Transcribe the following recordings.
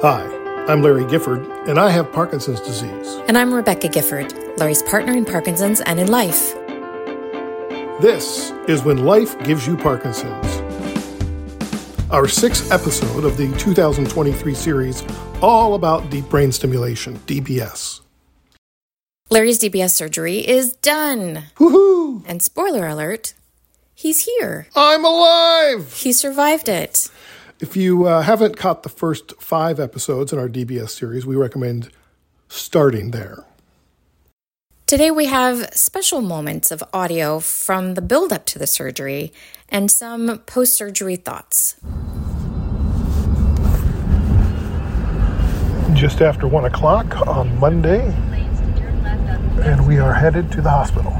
Hi, I'm Larry Gifford, and I have Parkinson's disease. And I'm Rebecca Gifford, Larry's partner in Parkinson's and in life. This is When Life Gives You Parkinson's. Our sixth episode of the 2023 series, all about deep brain stimulation, DBS. Larry's DBS surgery is done. Woohoo! And spoiler alert, he's here. I'm alive! He survived it. If you uh, haven't caught the first five episodes in our DBS series, we recommend starting there. Today we have special moments of audio from the build up to the surgery and some post surgery thoughts. Just after one o'clock on Monday, and we are headed to the hospital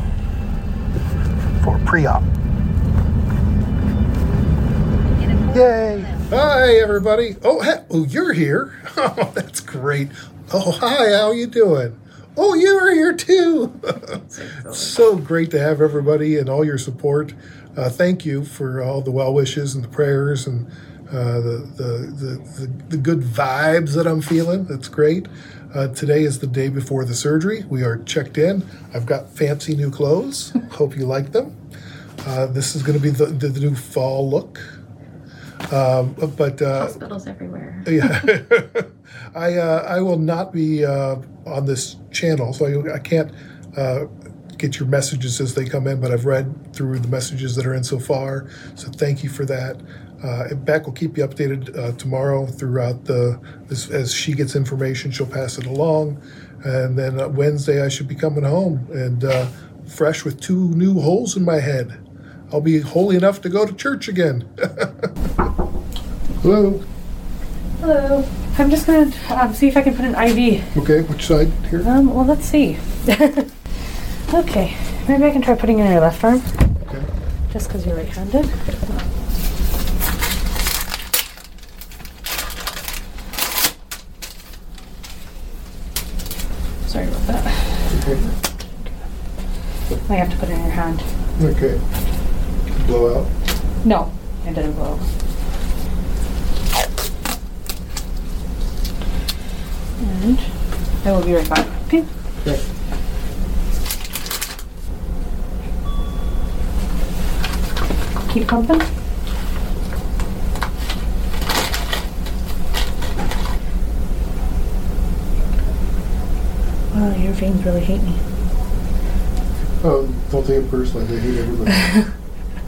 for pre op. Yay! Hi, everybody. Oh, he- oh, you're here. Oh, that's great. Oh, hi. How you doing? Oh, you are here too. so great to have everybody and all your support. Uh, thank you for all the well wishes and the prayers and uh, the, the, the, the, the good vibes that I'm feeling. That's great. Uh, today is the day before the surgery. We are checked in. I've got fancy new clothes. Hope you like them. Uh, this is going to be the, the, the new fall look. Um, but uh, hospitals everywhere. yeah, I uh, I will not be uh, on this channel, so I, I can't uh, get your messages as they come in. But I've read through the messages that are in so far, so thank you for that. Uh, Beck will keep you updated uh, tomorrow throughout the as, as she gets information, she'll pass it along, and then uh, Wednesday I should be coming home and uh, fresh with two new holes in my head. I'll be holy enough to go to church again. Hello. Hello. I'm just gonna um, see if I can put an IV. Okay, which side here? Um, well, let's see. okay, maybe I can try putting it in your left arm, Okay. just because you're right-handed. Sorry about that. Okay. I have to put it in your hand. Okay. Blow out. No, I didn't blow. And I will be right back. Okay. Okay. Keep pumping. Wow, your veins really hate me. Oh, don't take it personally. They hate everybody.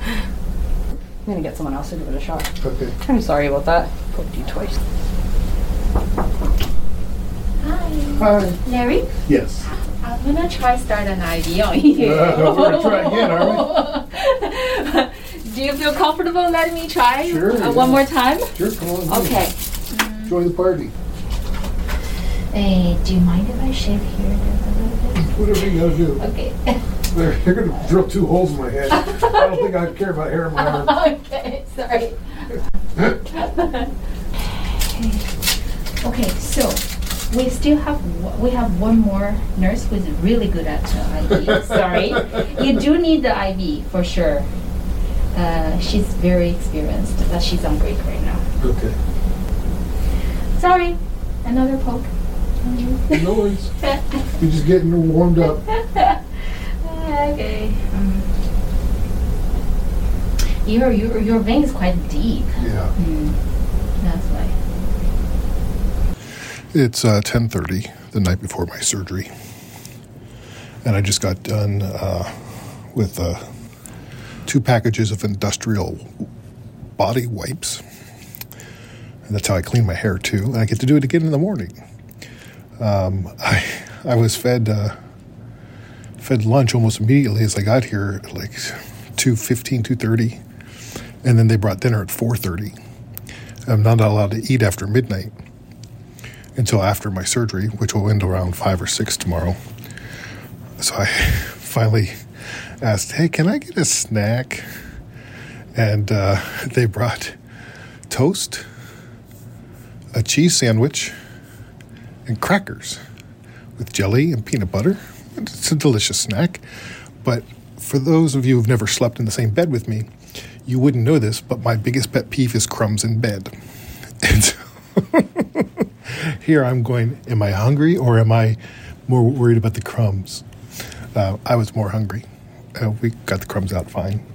I'm gonna get someone else to give it a shot. okay. I'm sorry about that. Poked you twice. Hi. Larry. Yes. I'm gonna try start an IV on you. Uh, we're gonna try again, are Do you feel comfortable letting me try Sure, uh, yeah. one more time? Sure. Come on. Okay. Join the party. Hey, do you mind if I shave here a little bit? Whatever you gotta do. Okay. They're, they're gonna drill two holes in my head. I don't think I care about hair in my arm. okay, sorry. okay, so we still have we have one more nurse who is really good at the IV. Sorry, you do need the IV for sure. Uh, she's very experienced, but she's on break right now. Okay. Sorry, another poke. No worries. You're just getting warmed up. okay. Um, your your your vein is quite deep. Yeah. Mm, that's why. It's uh, 10:30 the night before my surgery, and I just got done uh, with uh, two packages of industrial body wipes, and that's how I clean my hair too. And I get to do it again in the morning. Um, I I was fed uh, fed lunch almost immediately as I got here, like 2.15, 2.30. and then they brought dinner at 4:30. I'm not allowed to eat after midnight until after my surgery, which will end around five or six tomorrow. So I finally asked, "Hey, can I get a snack?" And uh, they brought toast, a cheese sandwich, and crackers with jelly and peanut butter. It's a delicious snack. But for those of you who've never slept in the same bed with me, you wouldn't know this, but my biggest pet peeve is crumbs in bed. Here I'm going, am I hungry or am I more worried about the crumbs? Uh, I was more hungry. Uh, we got the crumbs out fine.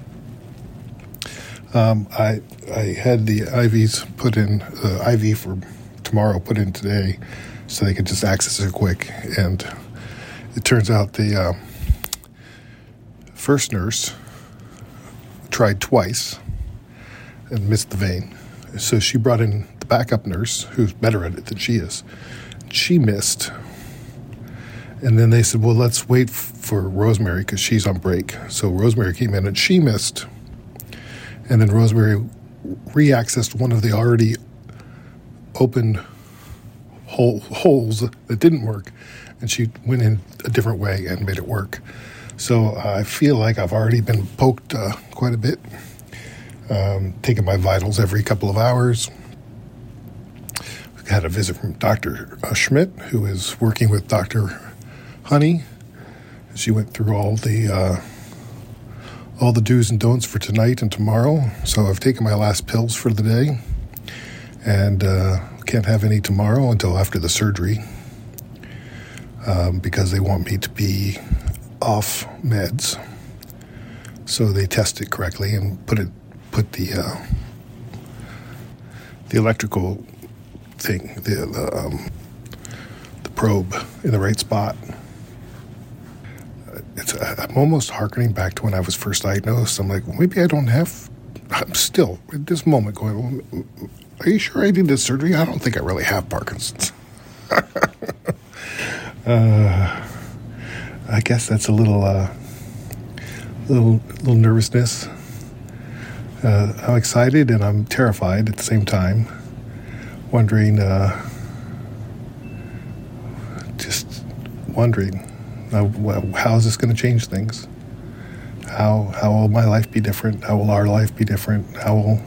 Um, I I had the IVs put in the IV for tomorrow put in today, so they could just access it quick. And it turns out the uh, first nurse tried twice and missed the vein, so she brought in the backup nurse who's better at it than she is. She missed. And then they said, well, let's wait for Rosemary because she's on break. So Rosemary came in and she missed. And then Rosemary re accessed one of the already open hole, holes that didn't work. And she went in a different way and made it work. So I feel like I've already been poked uh, quite a bit, um, taking my vitals every couple of hours. Had a visit from Dr. Uh, Schmidt, who is working with Dr. Honey. She went through all the uh, all the do's and don'ts for tonight and tomorrow. So I've taken my last pills for the day, and uh, can't have any tomorrow until after the surgery um, because they want me to be off meds. So they test it correctly and put it put the uh, the electrical thing the the, um, the probe in the right spot. It's I'm almost harkening back to when I was first diagnosed. I'm like, maybe I don't have. I'm still at this moment going. Well, are you sure I need this surgery? I don't think I really have Parkinson's. uh, I guess that's a little, uh, little, little nervousness. Uh, I'm excited and I'm terrified at the same time, wondering, uh, just wondering, uh, how is this going to change things? How how will my life be different? How will our life be different? How will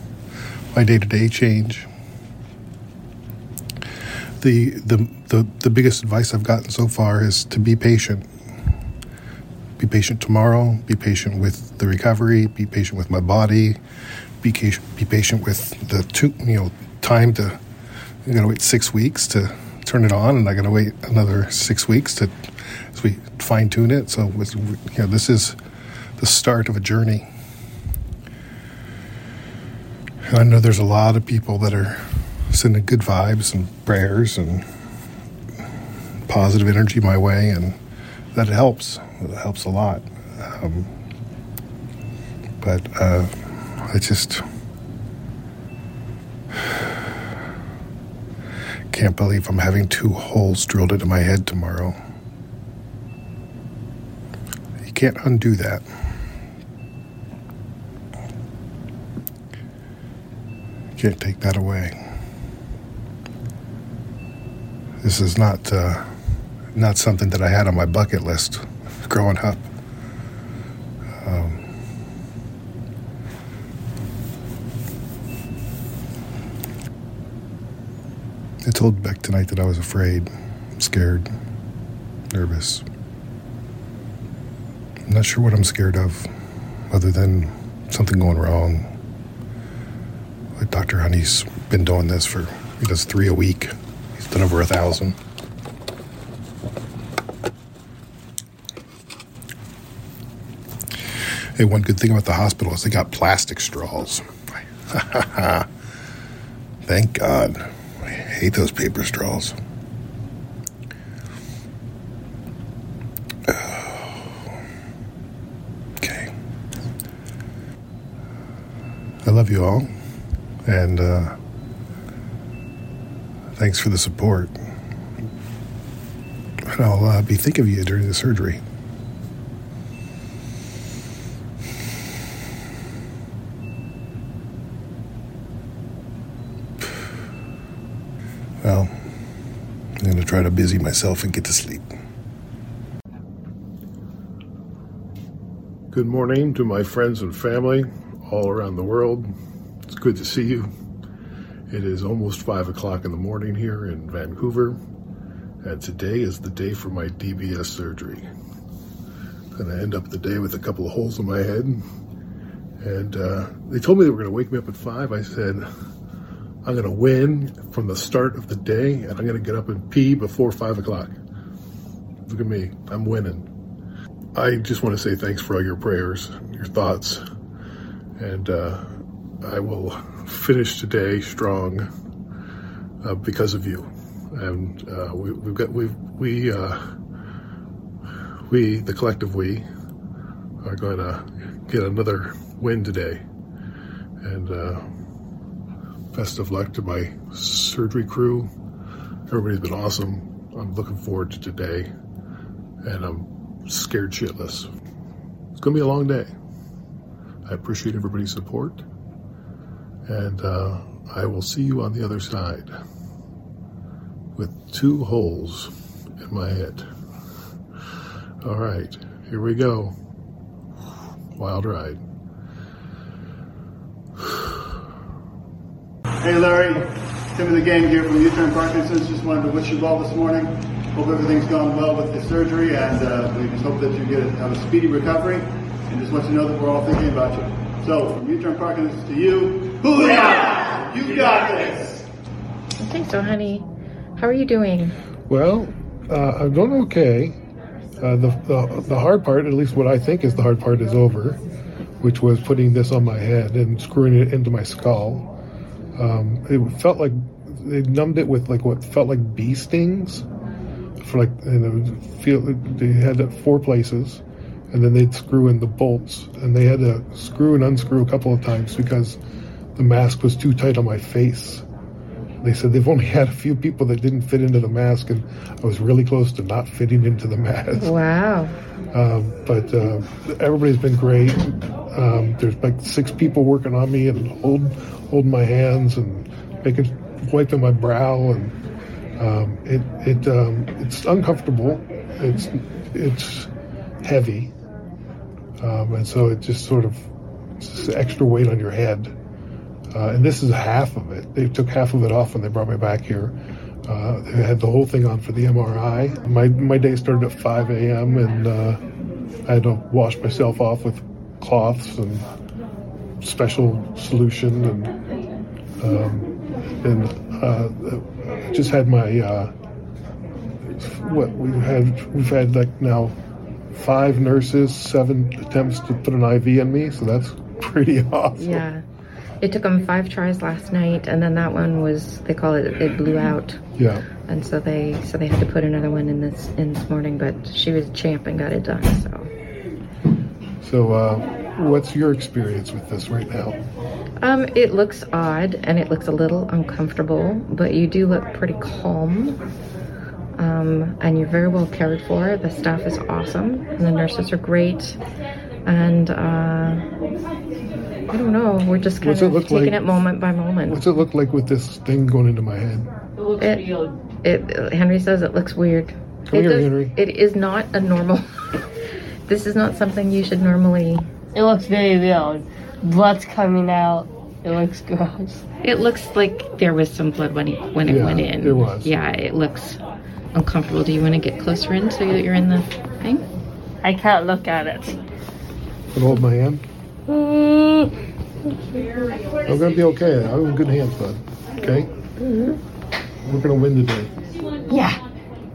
my day to day change? The, the the the biggest advice I've gotten so far is to be patient be patient tomorrow, be patient with the recovery, be patient with my body, be, be patient with the two, you know, time to, I'm going to wait six weeks to turn it on and I'm going to wait another six weeks to, as we fine tune it. So with, you know, this is the start of a journey. I know there's a lot of people that are sending good vibes and prayers and positive energy my way and that helps. It helps a lot. Um, but uh, I just can't believe I'm having two holes drilled into my head tomorrow. You can't undo that. You can't take that away. This is not. Uh, not something that I had on my bucket list growing up. Um, I told Beck tonight that I was afraid, scared, nervous. I'm not sure what I'm scared of, other than something going wrong. Dr. Honey's been doing this for, he does three a week. He's done over a thousand. Hey, one good thing about the hospital is they got plastic straws. Thank God. Hate those paper straws. Okay. I love you all. And uh, thanks for the support. And I'll uh, be thinking of you during the surgery. Well, I'm going to try to busy myself and get to sleep. Good morning to my friends and family all around the world. It's good to see you. It is almost 5 o'clock in the morning here in Vancouver, and today is the day for my DBS surgery. And I end up the day with a couple of holes in my head. And uh, they told me they were going to wake me up at 5. I said, I'm going to win from the start of the day, and I'm going to get up and pee before five o'clock. Look at me, I'm winning. I just want to say thanks for all your prayers, your thoughts, and uh, I will finish today strong uh, because of you. And uh, we, we've got we we uh, we the collective we are going to get another win today. And uh, best of luck to my surgery crew. Everybody's been awesome. I'm looking forward to today, and I'm scared shitless. It's going to be a long day. I appreciate everybody's support, and uh, I will see you on the other side with two holes in my head. All right, here we go. Wild ride. Hey Larry, Tim of the gang here from U-Turn Parkinson's. Just wanted to wish you well this morning. Hope everything's gone well with the surgery, and uh, we just hope that you get a, have a speedy recovery. And just want you to know that we're all thinking about you. So from U-Turn Parkinson's to you, Booyah! You got this. Okay, so honey, how are you doing? Well, uh, I'm doing okay. Uh, the, the the hard part, at least what I think is the hard part, is over, which was putting this on my head and screwing it into my skull. Um, it felt like they numbed it with like what felt like bee stings for like and it feel they had it four places, and then they'd screw in the bolts, and they had to screw and unscrew a couple of times because the mask was too tight on my face. They said they've only had a few people that didn't fit into the mask, and I was really close to not fitting into the mask. Wow. Um, but uh, everybody's been great. Um, there's like six people working on me and hold, holding my hands and making wiping my brow, and um, it it um, it's uncomfortable. It's it's heavy, um, and so it just sort of it's just extra weight on your head. Uh, and this is half of it. They took half of it off when they brought me back here. Uh, they had the whole thing on for the MRI. My my day started at 5 a.m. and uh, I had to wash myself off with cloths and special solution and um, and uh, just had my uh, what we had we've had like now five nurses, seven attempts to put an IV in me, so that's pretty awesome. Yeah. It took them five tries last night, and then that one was they call it it blew out, Yeah. and so they so they had to put another one in this in this morning. But she was champ and got it done. So So, uh, what's your experience with this right now? um, it looks odd and it looks a little uncomfortable, but you do look pretty calm. Um, and you're very well cared for. The staff is awesome, and the nurses are great. And uh, I don't know, we're just kind What's it of look taking like? it moment by moment. What's it look like with this thing going into my head? It, looks it, Henry says it looks weird. Come it here, Henry. It is not a normal. this is not something you should normally. It looks very weird. Blood's coming out. It looks gross. It looks like there was some blood when it when it Yeah, went in. there was. Yeah, it looks uncomfortable. Do you want to get closer in so that you're in the thing? I can't look at it. Can hold my hand? Mm, I'm gonna be okay. I'm in good hands, bud. Okay? We're gonna win today. yeah,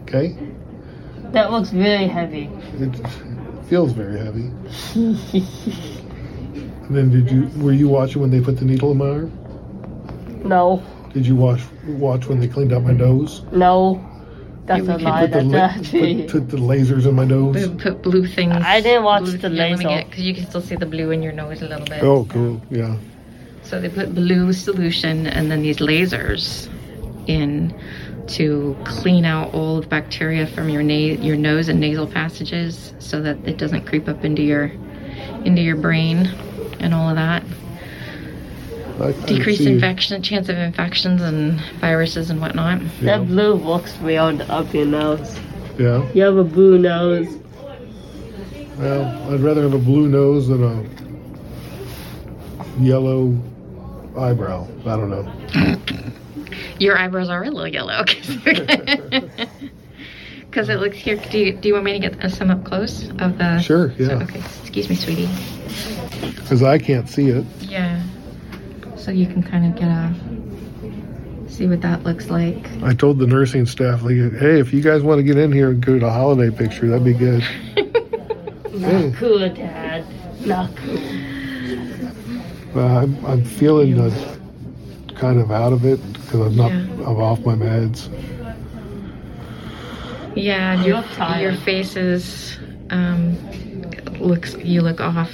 Okay? that looks very heavy. It feels very heavy. and then did you were you watching when they put the needle in my arm? No, Did you watch watch when they cleaned out my nose? no. That's Yeah, a we lie. Put the, That's la- actually. put, put the lasers in my nose? Blue, put blue things. I didn't watch blue, the yeah, laser. get because you can still see the blue in your nose a little bit. Oh, cool. Yeah. So they put blue solution and then these lasers in to clean out all the bacteria from your na- your nose and nasal passages so that it doesn't creep up into your into your brain and all of that. I, I Decrease infection chance of infections and viruses and whatnot. Yeah. That blue looks weird up your nose. yeah. You have a blue nose. Well, I'd rather have a blue nose than a yellow eyebrow. I don't know. Your eyebrows are a little yellow because it looks here. Do you, do you want me to get some up close of the? Sure, So, yeah. okay, excuse me, sweetie. Because I can't see it. Yeah. So you can kind of get a see what that looks like. I told the nursing staff, like, hey, if you guys want to get in here and get a holiday picture, that'd be good. Not good, Dad. Not good. Uh, I'm, I'm feeling uh, kind of out of it because I'm not, Yeah. I'm off my meds. Yeah, and You your, tired. your face is, um, looks, you look off.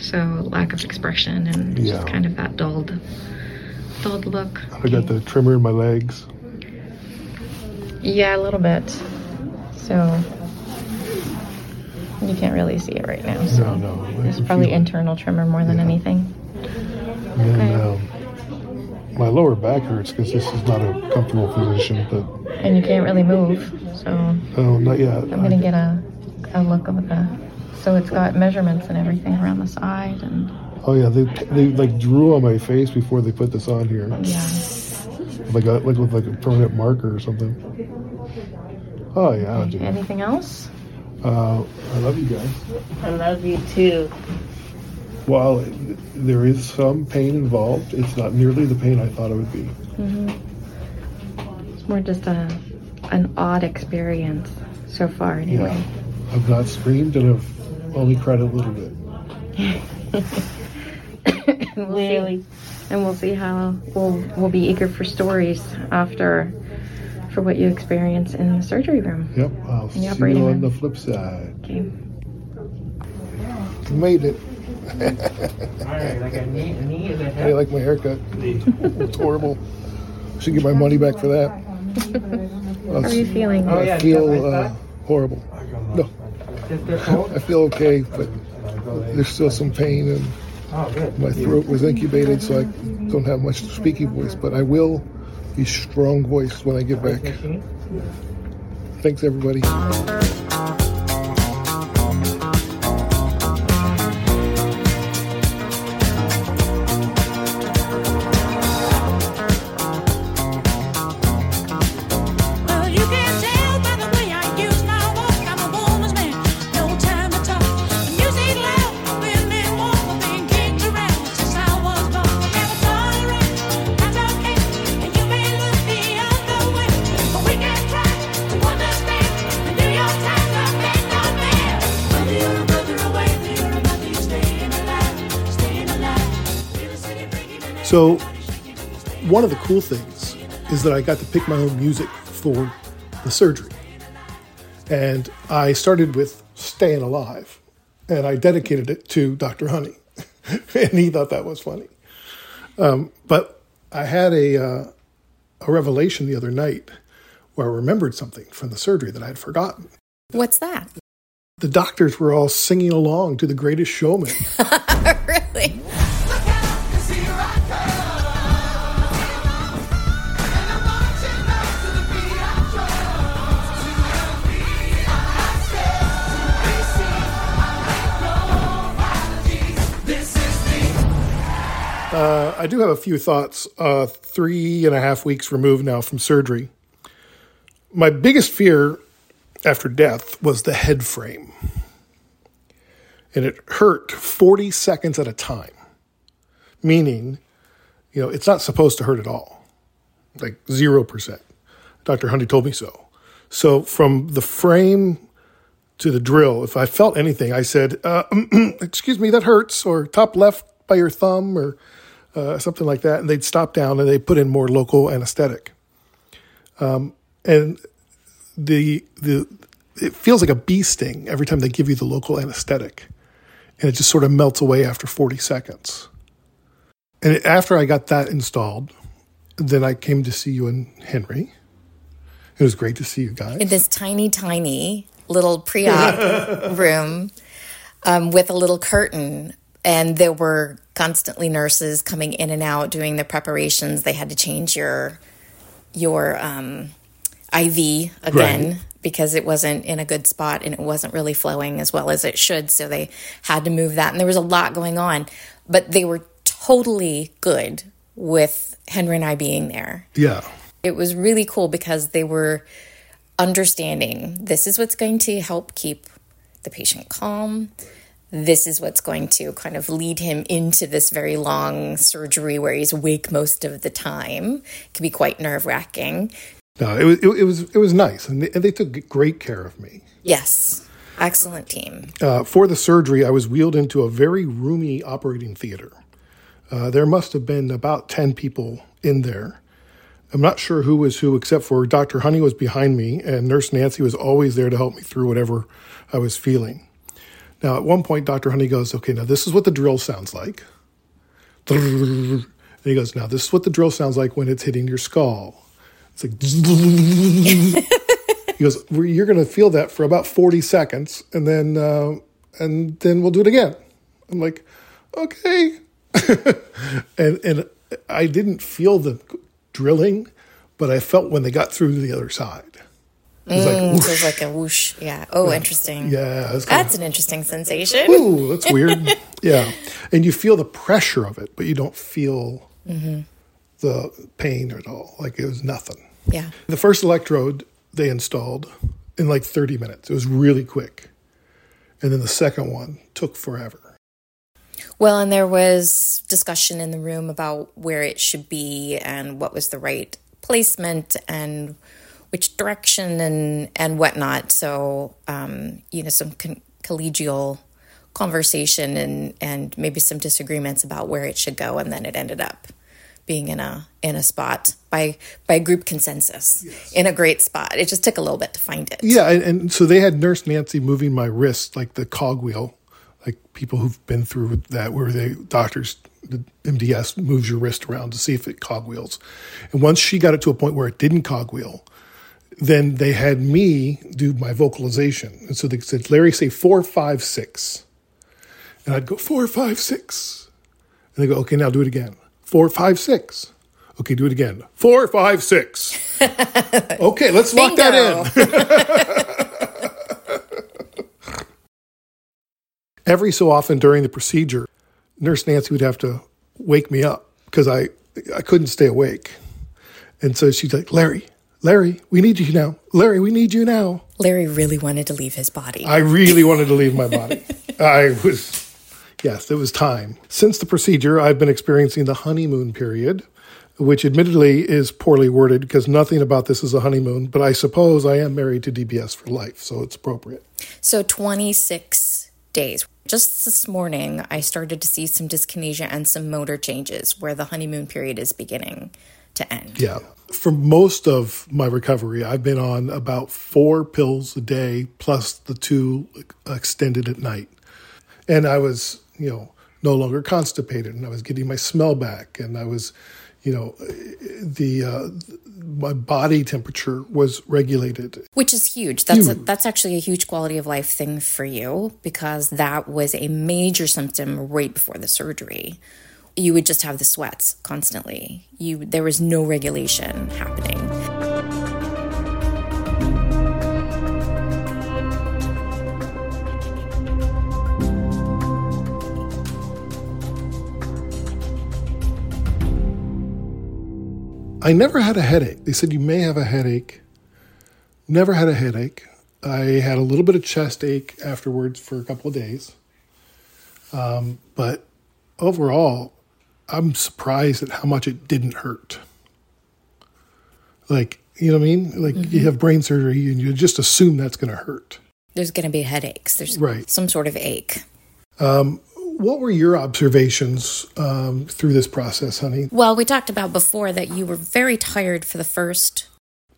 So lack of expression and Yeah. just kind of that dulled, dulled look. I got the tremor in my legs. Yeah, a little bit. So you can't really see it right now. So No, no. It's probably internal tremor more than Yeah. anything. And Okay. um, my lower back hurts because this is not a comfortable position, but And you can't really move. So oh, not yet. I'm gonna get a, a look of the. So it's got measurements and everything around the side and Oh yeah, they they like drew on my face before they put this on here, yeah. like a, like with like a permanent marker or something. Oh yeah, I'll do it. Anything else? Uh, I love you guys. I love you too. While there is some pain involved, it's not nearly the pain I thought it would be. Mm-hmm. It's more just a an odd experience so far anyway. I've not screamed and I've only cried a little bit. and we'll Really. see. And we'll see how we'll we'll be eager for stories after for what you experience in the surgery room. Yep, I'll see you operating on room. the flip side. Okay. Made it. Alright, like a knee, knee How you like my haircut? it's horrible. Should get my money back for that. How are you feeling? Oh, I yeah, feel uh, horrible. No, Just get cold? I feel okay, but there's still some pain and my throat was intubated, so I don't have much speaking voice. But I will be strong voiced when I get back. Thanks, everybody. One of the cool things is that I got to pick my own music for the surgery. And I started with Staying Alive, and I dedicated it to Dr. Honey. and he thought that was funny. Um, but I had a, uh, a revelation the other night where I remembered something from the surgery that I had forgotten. What's that? The doctors were all singing along to The Greatest Showman. really? Uh, I do have a few thoughts. Uh, three and a half weeks removed now from surgery. My biggest fear after death was the head frame. And it hurt 40 seconds at a time, meaning, you know, it's not supposed to hurt at all, like 0%. Dr. Honey told me so. So from the frame to the drill, if I felt anything, I said, uh, excuse me, that hurts, or top left by your thumb, or uh, something like that. And they'd stop down and they'd put in more local anesthetic. Um, and the, the, it feels like a bee sting every time they give you the local anesthetic. And it just sort of melts away after 40 seconds. And after I got that installed, then I came to see you and Henry. It was great to see you guys. In this tiny, tiny little pre op room um, with a little curtain. And there were constantly nurses coming in and out doing the preparations. They had to change your your um, IV again Right. because it wasn't in a good spot and it wasn't really flowing as well as it should. So they had to move that. And there was a lot going on, but they were totally good with Henry and I being there. yeah. It was really cool because they were understanding this is what's going to help keep the patient calm. This is what's going to kind of lead him into this very long surgery where he's awake most of the time. It can be quite nerve wracking. No, it was it, it was it was nice, and they, and they took great care of me. Yes, excellent team. Uh, for the surgery, I was wheeled into a very roomy operating theater. Uh, there must have been about ten people in there. I'm not sure who was who, except for Dr. Honey was behind me, and Nurse Nancy was always there to help me through whatever I was feeling. Now, at one point, Dr. Honey goes, Okay, now this is what the drill sounds like. And he goes, Now this is what the drill sounds like when it's hitting your skull. It's like, he goes, "Well, You're going to feel that for about 40 seconds, and then, uh, and then we'll do it again. I'm like, Okay. and, and I didn't feel the drilling, but I felt when they got through to the other side. It was like, Mm, so whoosh. it's like a whoosh. Yeah. Oh, interesting. Yeah, kinda- That's an interesting sensation. Ooh, that's weird. yeah. And you feel the pressure of it, but you don't feel the pain at all. Like it was nothing. Yeah. The first electrode they installed in like 30 minutes. It was really quick. And then the second one took forever. Well, and there was discussion in the room about where it should be and what was the right placement and which direction and and whatnot. So, um, you know, some con- collegial conversation and and maybe some disagreements about where it should go, and then it ended up being in a in a spot by by group consensus in a great spot. It just took a little bit to find it. Yeah. And, and so they had Nurse Nancy moving my wrist like the cogwheel, like people who've been through that, where they, doctors, the MDS moves your wrist around to see if it cogwheels. And once she got it to a point where it didn't cogwheel, then they had me do my vocalization. And so they said, Larry, say four, five, six. And I'd go, four, five, six. And they go, okay, now do it again. Four, five, six. Okay, do it again. Four, five, six. okay, let's lock that in. Every so often during the procedure, Nurse Nancy would have to wake me up because I, I couldn't stay awake. And so she's like, Larry, Larry, we need you now. Larry, we need you now. Larry really wanted to leave his body. I really wanted to leave my body. I was, yes, it was time. Since the procedure, I've been experiencing the honeymoon period, which admittedly is poorly worded because nothing about this is a honeymoon, but I suppose I am married to DBS for life, so it's appropriate. So 26 days. Just this morning, I started to see some dyskinesia and some motor changes where the honeymoon period is beginning to end. Yeah. For most of my recovery, I've been on about four pills a day plus the two extended at night. And I was, you know, no longer constipated and I was getting my smell back and I was, you know, the uh, my body temperature was regulated. Which is huge. That's a, that's actually a huge quality of life thing for you because that was a major symptom right before the surgery. You would just have the sweats constantly. You there was no regulation happening. I never had a headache. They said you may have a headache. Never had a headache. I had a little bit of chest ache afterwards for a couple of days. Um, but overall, I'm surprised at how much it didn't hurt. Like, you know what I mean? Like, you have brain surgery and you just assume that's going to hurt. There's going to be headaches. There's Right. some sort of ache. What were your observations um, through this process, honey? Well, we talked about before that you were very tired for the first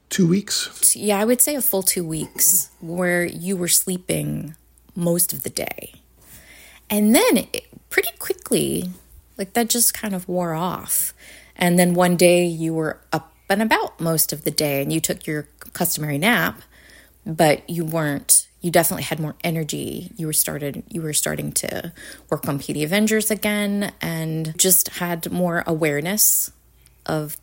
Two weeks? yeah, I would say a full two weeks where you were sleeping most of the day. And then it, pretty quickly, like that just kind of wore off. And then one day you were up and about most of the day and you took your customary nap, but you weren't you definitely had more energy. You were started you were starting to work on PD Avengers again and just had more awareness of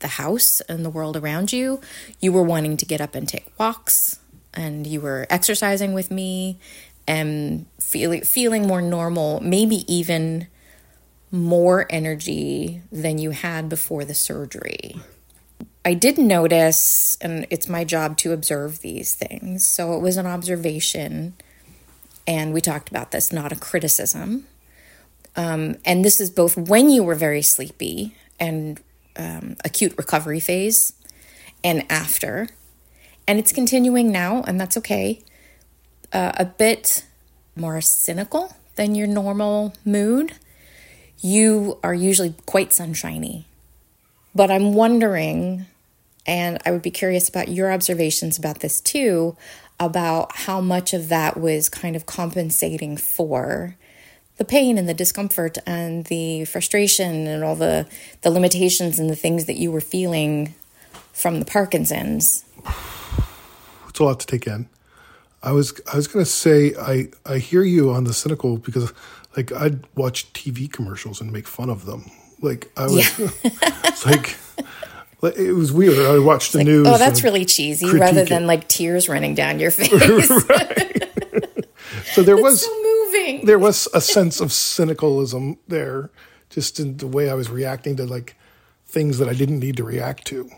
the house and the world around you, you were wanting to get up and take walks and you were exercising with me and feeling feeling more normal, maybe even more energy than you had before the surgery. I did notice, and it's my job to observe these things. So it was an observation. and we talked about this, not a criticism. Um, and this is both when you were very sleepy and um, acute recovery phase and after. And it's continuing now, and that's okay. Uh, a bit more cynical than your normal mood. You are usually quite sunshiny. But I'm wondering, and I would be curious about your observations about this too, about how much of that was kind of compensating for the pain and the discomfort and the frustration and all the the limitations and the things that you were feeling from the Parkinson's. It's a lot to take in. I was I was gonna say I I hear you on the cynical because like I'd watch TV commercials and make fun of them. Like I was it's like it was weird. I watched the Like, news. oh, that's really cheesy, rather it. than like tears running down your face. so there was so moving. there was a sense of cynicalism there, just in the way I was reacting to like things that I didn't need to react to.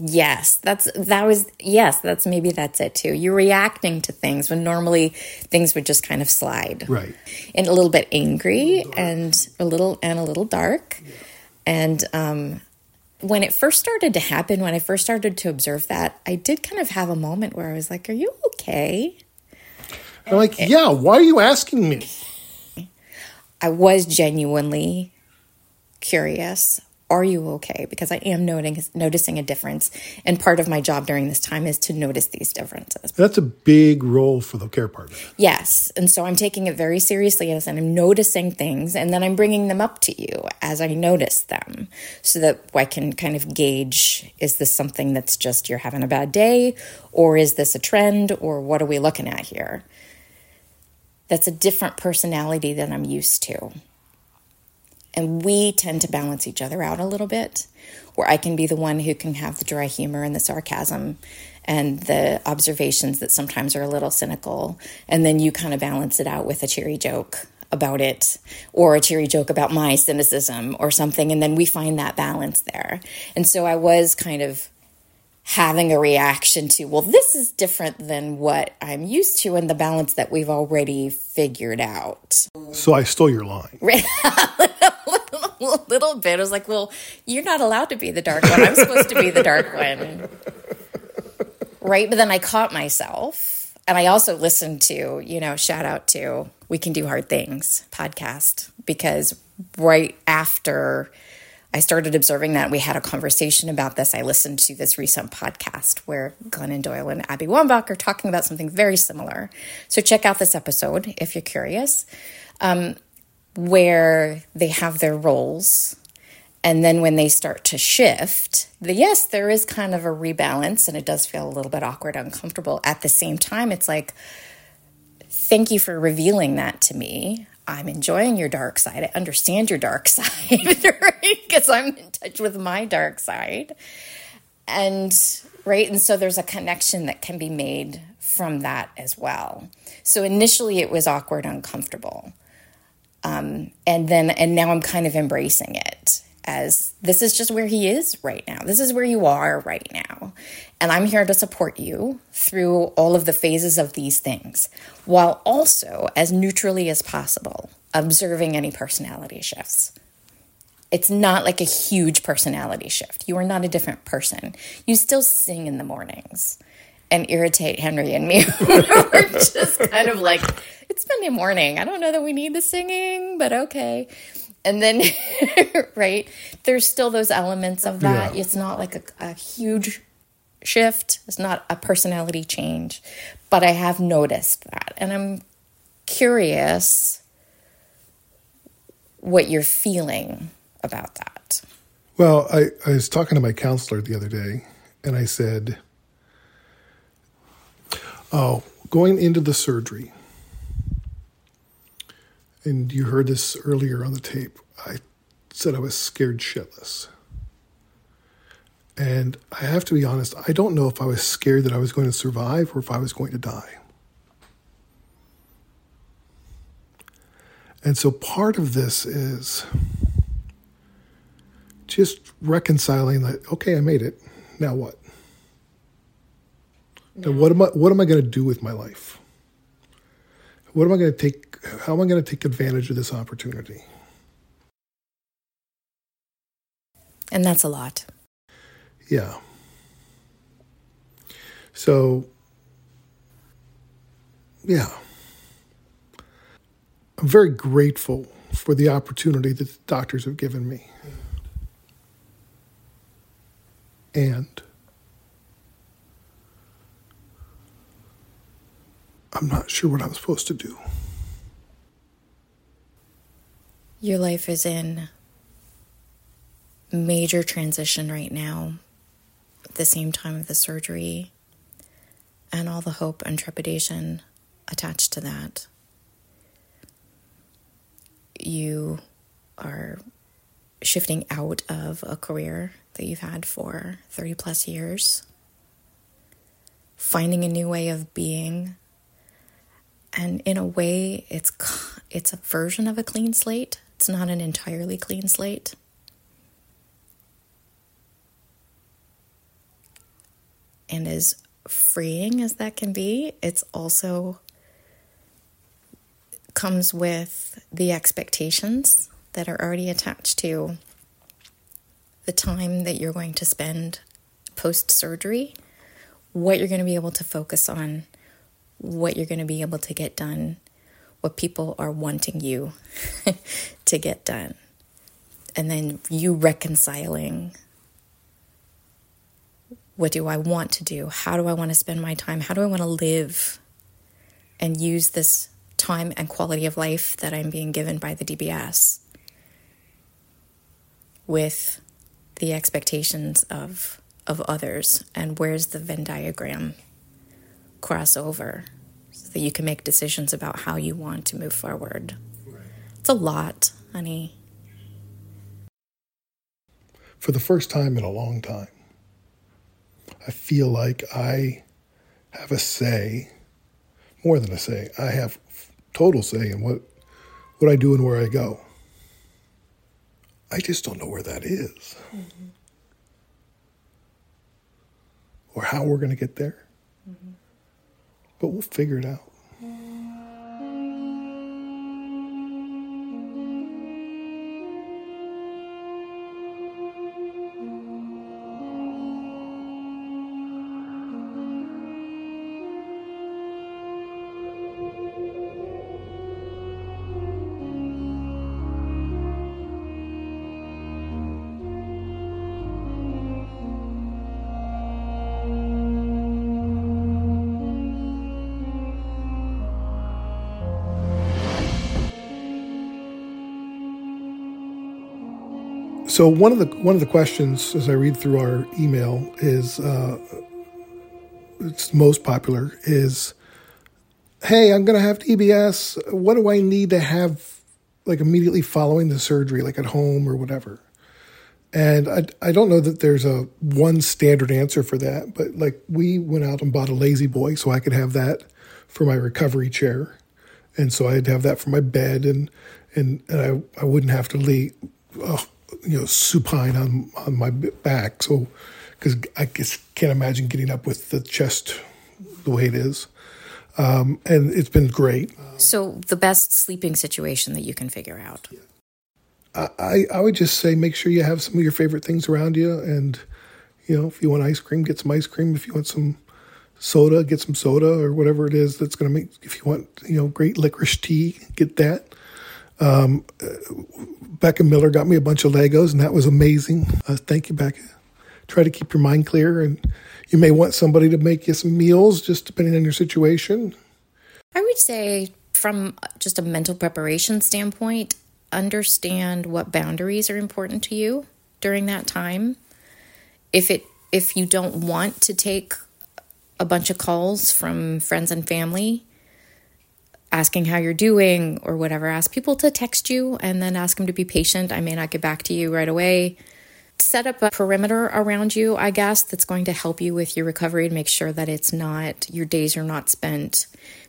Yes, that's that was yes, that's maybe that's it too. You're reacting to things when normally things would just kind of slide. Right. And a little bit angry and a little and a little dark. And um when it first started to happen, when I first started to observe that, I did kind of have a moment where I was like, "Are you okay?" I'm like, yeah. Why are you asking me? I was genuinely curious. Are you okay? Because I am noting, noticing a difference. And part of my job during this time is to notice these differences. That's a big role for the care partner. Yes. And so I'm taking it very seriously as and I'm noticing things and then I'm bringing them up to you as I notice them so that I can kind of gauge is this something that's just you're having a bad day or is this a trend or what are we looking at here? That's a different personality than I'm used to. And we tend to balance each other out a little bit, where I can be the one who can have the dry humor and the sarcasm and the observations that sometimes are a little cynical. And then you kind of balance it out with a cheery joke about it or a cheery joke about my cynicism or something. And then we find that balance there. And so I was kind of having a reaction to, well, this is different than what I'm used to and the balance that we've already figured out. So I stole your line. a little bit. I was like, well, you're not allowed to be the dark one. I'm supposed to be the dark one. Right. But then I caught myself. And I also listened to, you know, shout out to We Can Do Hard Things podcast because right after I started observing that, we had a conversation about this. I listened to this recent podcast where Glennon Doyle and Abby Wambach are talking about something very similar. So check out this episode if you're curious. Um, where they have their roles and then when they start to shift the, yes there is kind of a rebalance and it does feel a little bit awkward uncomfortable at the same time it's like thank you for revealing that to me i'm enjoying your dark side. I understand your dark side right? Because i'm in touch with my dark side. And right and so there's a connection that can be made from that as well. So initially it was awkward uncomfortable. Um, and then and now i'm kind of embracing it as this is just where he is right now. This is where you are right now. And i'm here to support you through all of the phases of these things while also as neutrally as possible observing any personality shifts. It's not like a huge personality shift. You are not a different person. You still sing in the mornings and irritate henry and me. We're just kind of like it's Monday morning. I don't know that we need the singing, but okay. And then, right, there's still those elements of that. Yeah. It's not like a, a huge shift, it's not a personality change, but I have noticed that. And I'm curious what you're feeling about that. Well, I, I was talking to my counselor the other day, and I said, Oh, going into the surgery, and you heard this earlier on the tape, I said I was scared shitless. And I have to be honest, I don't know if I was scared that I was going to survive or if I was going to die. And so part of this is just reconciling that, okay, I made it. Now what? Now what am I what am I going to do with my life? what am I going to take? How am I going to take advantage of this opportunity? And that's a lot. Yeah. So, yeah. I'm very grateful for the opportunity that the doctors have given me. And I'm not sure what I'm supposed to do. Your life is in major transition right now at the same time of the surgery and all the hope and trepidation attached to that. You are shifting out of a career that you've had for 30 plus years, finding a new way of being. And in a way, it's it's a version of a clean slate. It's not an entirely clean slate. and as freeing as that can be, it's also comes with the expectations that are already attached to the time that you're going to spend post surgery, what you're going to be able to focus on, what you're going to be able to get done, what people are wanting you to get done. And then you reconciling what do I want to do? How do I want to spend my time? How do I want to live and use this time and quality of life that I'm being given by the DBS with the expectations of of others and where's the Venn diagram crossover so that you can make decisions about how you want to move forward. It's a lot, honey. For the first time in a long time, I feel like I have a say, more than a say. I have total say in what what I do and where I go. I just don't know where that is. Mm-hmm. or how we're going to get there. But we'll figure it out. So one of the one of the questions as I read through our email is uh, it's most popular is, "Hey, I'm going to have DBS. What do I need to have like immediately following the surgery, like at home or whatever?" And I I don't know that there's a one standard answer for that, but like we went out and bought a La-Z-Boy so I could have that for my recovery chair, and so I'd have that for my bed, and and, and I I wouldn't have to leave. Oh, you know, supine on on my back. So, because I just can't imagine getting up with the chest the way it is. Um, and it's been great. So, the best sleeping situation that you can figure out. I, I I would just say make sure you have some of your favorite things around you, and you know, if you want ice cream, get some ice cream. If you want some soda, get some soda or whatever it is that's going to make. If you want, you know, great licorice tea, get that. Um, Becca Miller got me a bunch of Legos, and that was amazing. Uh, thank you, Becca. Try to keep your mind clear, and you may want somebody to make you some meals, just depending on your situation. I would say, from just a mental preparation standpoint, understand what boundaries are important to you during that time. If it if you don't want to take a bunch of calls from friends and family asking how you're doing or whatever, ask people to text you and then ask them to be patient. I may not get back to you right away. Set up a perimeter around you, I guess, that's going to help you with your recovery and make sure that it's not your days are not spent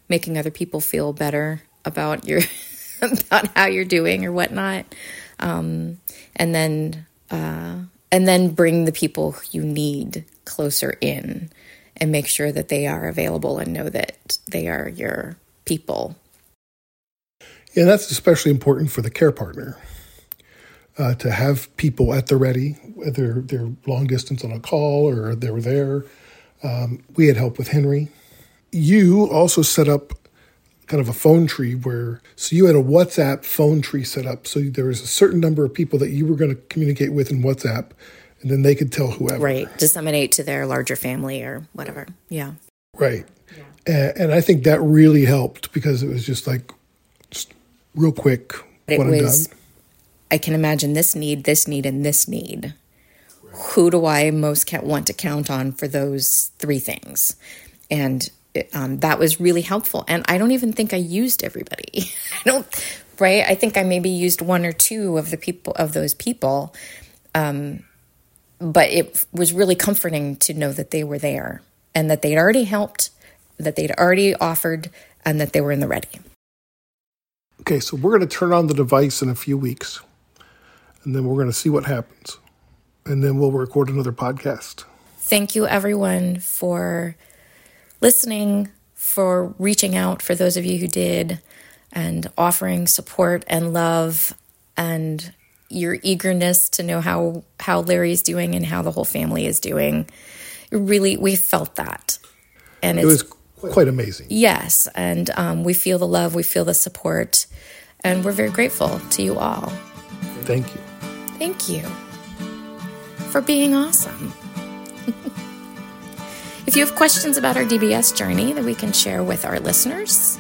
making other people feel better about your about how you're doing or whatnot. Um, and then uh, and then bring the people you need closer in and make sure that they are available and know that they are your people And that's especially important for the care partner uh, to have people at the ready, whether they're long distance on a call or they were there. Um, we had help with Henry. You also set up kind of a phone tree where, so you had a WhatsApp phone tree set up. So there was a certain number of people that you were going to communicate with in WhatsApp, and then they could tell whoever. Right. Disseminate to their larger family or whatever. Yeah. Right. And, and I think that really helped because it was just like, just real quick, it was. I can imagine this need, this need, and this need. Who do I most want to count on for those three things? And it, um, that was really helpful. And I don't even think I used everybody. I don't, right? I think I maybe used one or two of the people, of those people. Um, but it was really comforting to know that they were there and that they'd already helped, that they'd already offered, and that they were in the ready. Okay, so we're going to turn on the device in a few weeks, and then we're going to see what happens. And then we'll record another podcast. Thank you, everyone, for listening, for reaching out, for those of you who did, and offering support and love and your eagerness to know how, how Larry's doing and how the whole family is doing. Really, we felt that. And It was quite amazing. yes, and um, we feel the love, we feel the support, and we're very grateful to you all. Thank you. Thank you for being awesome. if you have questions about our DBS journey that we can share with our listeners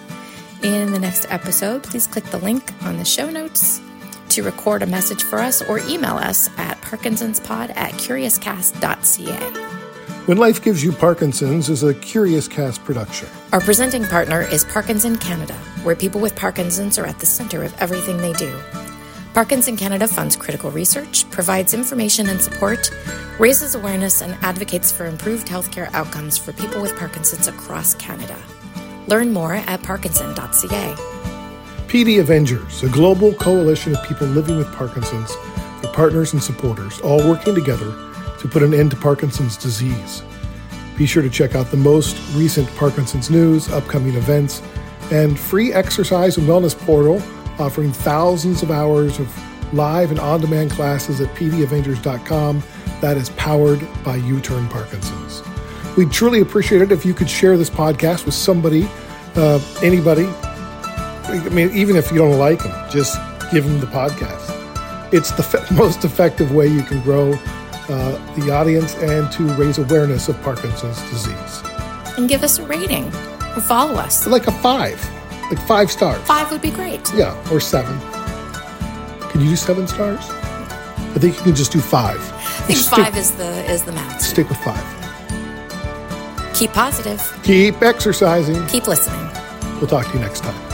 in the next episode, please click the link on the show notes to record a message for us or email us at parkinsonspod at curiouscast.ca. When Life Gives You Parkinson's is a Curious Cast production. Our presenting partner is Parkinson Canada, where people with Parkinson's are at the center of everything they do. Parkinson Canada funds critical research, provides information and support, raises awareness, and advocates for improved healthcare outcomes for people with Parkinson's across Canada. Learn more at parkinson.ca. PD Avengers, a global coalition of people living with Parkinson's, their partners and supporters, all working together to put an end to Parkinson's disease. Be sure to check out the most recent Parkinson's news, upcoming events, and free exercise and wellness portal offering thousands of hours of live and on demand classes at pdavengers.com. That is powered by U Turn Parkinson's. We'd truly appreciate it if you could share this podcast with somebody, uh, anybody. I mean, even if you don't like them, just give them the podcast. It's the fe- most effective way you can grow uh, the audience and to raise awareness of Parkinson's disease. And give us a rating or follow us. Like a five, like five stars. Five would be great. Yeah, or seven. Can you do seven stars? I think you can just do five. I think five is the is the max. Stick with five. Keep positive. Keep exercising. Keep listening. We'll talk to you next time.